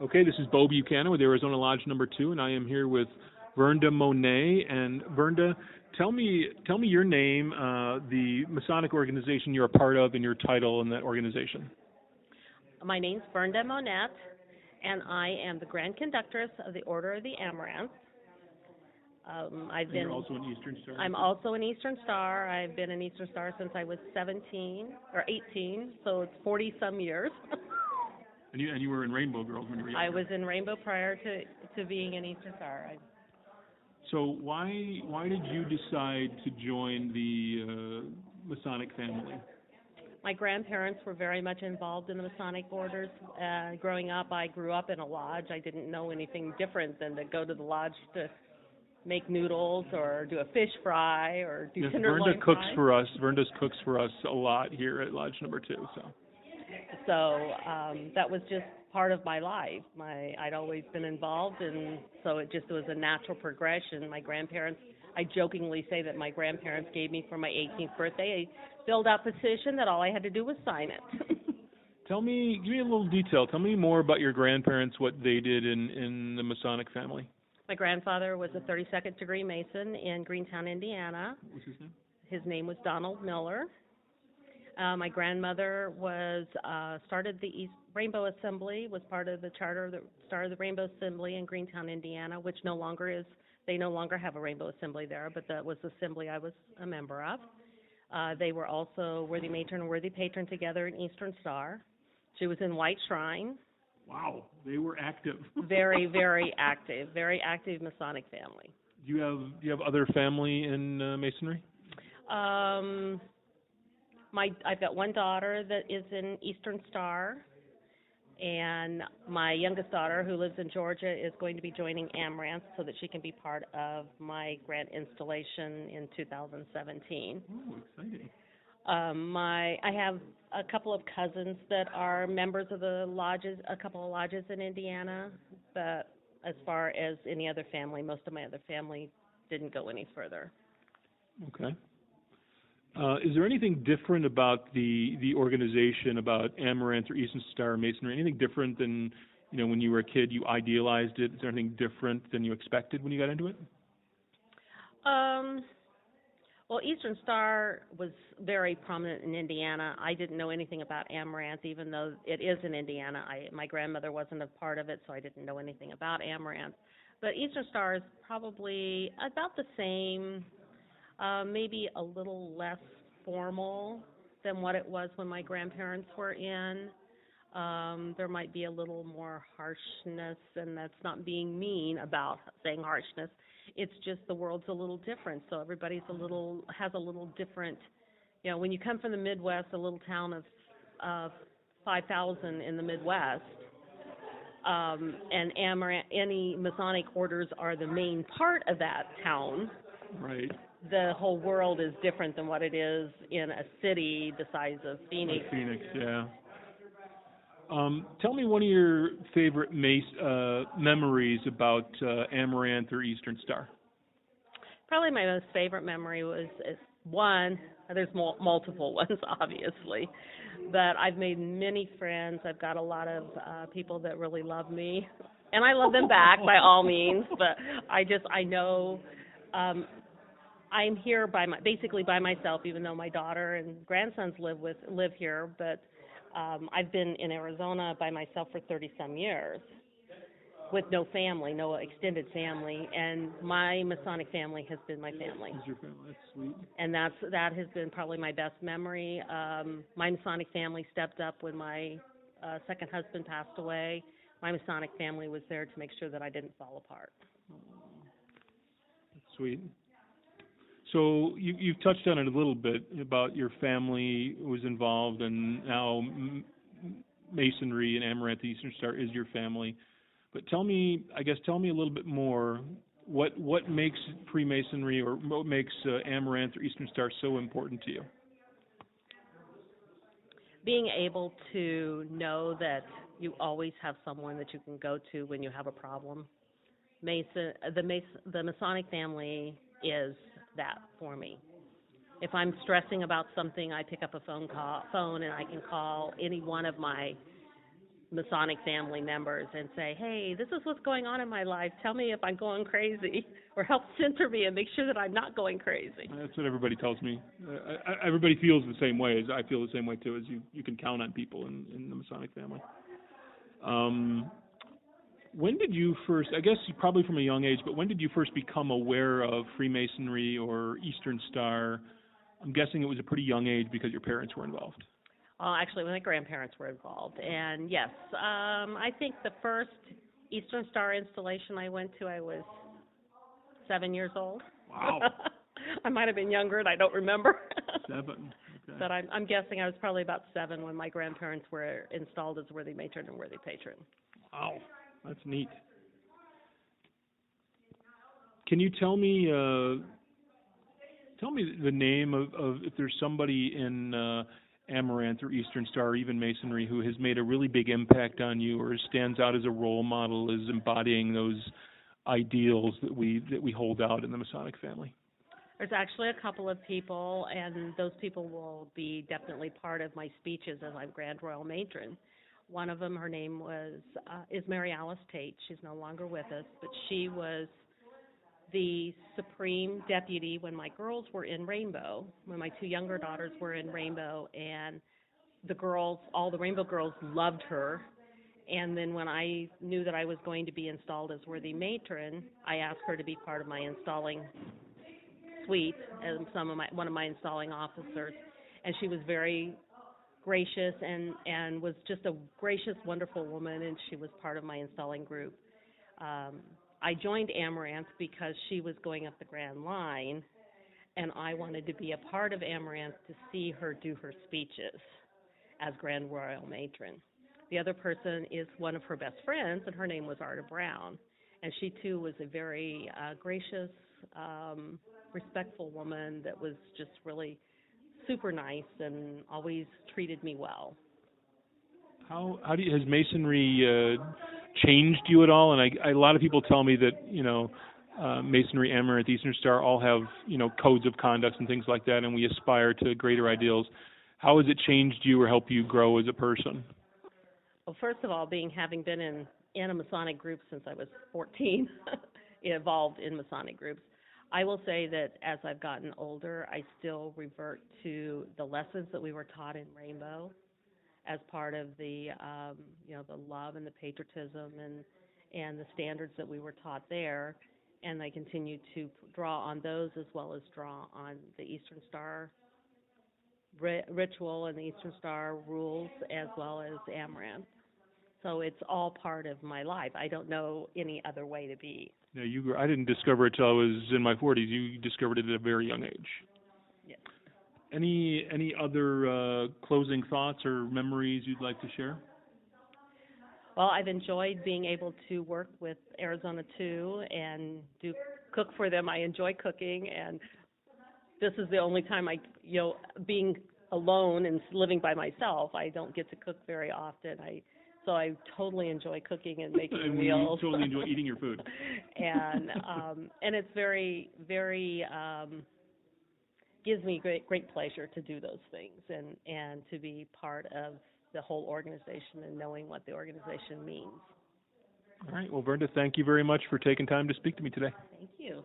Okay, this is Bo Buchanan with Arizona Lodge Number Two, and I am here with Vernda Monet. And Vernda, tell me, tell me your name, uh, the Masonic organization you're a part of, and your title in that organization. My name's Vernda Monet, and I am the Grand Conductress of the Order of the Amaranth. Um, I've And been. you're also an Eastern Star. I'm also an Eastern Star. I've been an Eastern Star since I was 17 or 18, so it's 40 some years. And you and you were in Rainbow Girls when you were younger. I was in Rainbow prior to to being in Star. I, So why why did you decide to join the uh, Masonic family? my grandparents were very much involved in the Masonic orders. Uh, growing up, I grew up in a lodge. I didn't know anything different than to go to the lodge to make noodles or do a fish fry or do Yes, tenderloin Vernda cooks for us. Vernda's cooks for us a lot here at Lodge Number Two. So So um, that was just part of my life. My I'd always been involved, and so it just was a natural progression. My grandparents, I jokingly say that my grandparents gave me for my 18th birthday a filled out petition that all I had to do was sign it. tell me, give me a little detail. Tell me more about your grandparents, what they did in in the Masonic family. my grandfather was a 32nd degree Mason in Greentown, Indiana. What's his name? His name was Donald Miller. Uh, my grandmother was uh, started the East Rainbow Assembly, was part of the charter that started the Rainbow Assembly in Greentown, Indiana, which no longer is. They no longer have a Rainbow Assembly there, but that was the assembly I was a member of. Uh, they were also worthy matron and worthy patron together in Eastern Star. She was in White Shrine. Wow, they were active. Very, very active, very active Masonic family. Do you have do you have other family in uh, Masonry? Um, my I've got one daughter that is in Eastern Star, and my youngest daughter, who lives in Georgia, is going to be joining Amaranth so that she can be part of my grand installation in 2017. Oh, exciting. Um, my I have a couple of cousins that are members of the lodges, a couple of lodges in Indiana, but as far as any other family, most of my other family didn't go any further. Okay. Uh, is there anything different about the the organization, about Amaranth or Eastern Star Masonry? Anything different than you know when you were a kid? You idealized it. Is there anything different than you expected when you got into it? Um, well, Eastern Star was very prominent in Indiana. I didn't know anything about Amaranth, even though it is in Indiana. I my grandmother wasn't a part of it, so I didn't know anything about Amaranth. But Eastern Star is probably about the same, uh, maybe a little less formal than what it was when my grandparents were in. Um, there might be a little more harshness, and that's not being mean about saying harshness it's just the world's a little different so everybody's a little has a little different you know when you come from the midwest a little town of of five thousand in the midwest um and any masonic orders are the main part of that town Right. The whole world is different than what it is in a city the size of phoenix Like Phoenix, yeah. Um, tell me one of your favorite Mace, uh, memories about uh, Amaranth or Eastern Star. Probably my most favorite memory was is one. There's mul- multiple ones, obviously, but I've made many friends. I've got a lot of uh, people that really love me, and I love them back by all means. But I just I know um, I'm here by my basically by myself, even though my daughter and grandsons live with live here. But um, I've been in Arizona by myself for 30 some years with no family, no extended family, and my Masonic family has been my family, Is your family? That's sweet. and that's that has been probably my best memory. Um, my Masonic family stepped up when my uh, second husband passed away. My Masonic family was there to make sure that I didn't fall apart. That's sweet. So you, you've touched on it a little bit about your family was involved, and now Masonry and Amaranth Eastern Star is your family. But tell me, I guess, tell me a little bit more. What what makes Freemasonry or what makes uh, Amaranth or Eastern Star so important to you? being able to know that you always have someone that you can go to when you have a problem. Mason, the Mason, the Masonic family is that for me. If I'm stressing about something, I pick up a phone call, phone, and I can call any one of my Masonic family members and say, "Hey, this is what's going on in my life. Tell me if I'm going crazy, or help center me and make sure that I'm not going crazy." That's what everybody tells me. Uh, everybody feels the same way as I feel the same way too. As you, you can count on people in, in the Masonic family. Um, when did you first? I guess you probably from a young age, but when did you first become aware of Freemasonry or Eastern Star? I'm guessing it was a pretty young age because your parents were involved. Well, actually, my grandparents were involved, and yes, um, I think the first Eastern Star installation I went to, I was seven years old. Wow. I might have been younger, and I don't remember. Seven. Okay. But I'm, I'm guessing I was probably about seven when my grandparents were installed as worthy matron and worthy patron. Wow, that's neat. Can you tell me uh, tell me the name of, of if there's somebody in uh, Amaranth or Eastern Star or even Masonry who has made a really big impact on you or stands out as a role model, is embodying those ideals that we that we hold out in the Masonic family? There's actually a couple of people, and those people will be definitely part of my speeches as I'm Grand Royal Matron. One of them, her name was uh, is Mary Alice Tate. She's no longer with us, but she was the supreme deputy when my girls were in Rainbow, when my two younger daughters were in Rainbow, and the girls, all the Rainbow girls, loved her. And then when I knew that I was going to be installed as worthy matron, I asked her to be part of my installing suite and some of my one of my installing officers and she was very gracious and and was just a gracious wonderful woman and she was part of my installing group. Um i joined amaranth because she was going up the grand line and i wanted to be a part of amaranth to see her do her speeches as grand royal matron. The other person is one of her best friends and her name was arta brown and she too was a very uh gracious um respectful woman that was just really super nice and always treated me well. How how do you, has masonry uh, changed you at all? And I, I a lot of people tell me that you know uh, masonry, Amaranth, Eastern Star all have you know codes of conduct and things like that, and we aspire to greater ideals. How has it changed you or helped you grow as a person? Well, first of all, being having been in in a Masonic group since I was 14, involved in Masonic groups, I will say that as I've gotten older, I still revert to the lessons that we were taught in Rainbow as part of the um, you know the love and the patriotism and and the standards that we were taught there, and I continue to draw on those as well as draw on the Eastern Star ri- ritual and the Eastern Star rules as well as Amaranth. So it's all part of my life. I don't know any other way to be. Yeah, you. I didn't discover it till I was in my 40s. You discovered it at a very young age. Yes. Any any other uh, closing thoughts or memories you'd like to share? Well, I've enjoyed being able to work with Arizona 2 and do cook for them. I enjoy cooking, and this is the only time I, you know, being alone and living by myself, I don't get to cook very often. I so I totally enjoy cooking and making and meals. we totally enjoy eating your food. and um and it's very very um gives me great great pleasure to do those things and and to be part of the whole organization and knowing what the organization means. All right. Well, Vernda, thank you very much for taking time to speak to me today. Thank you.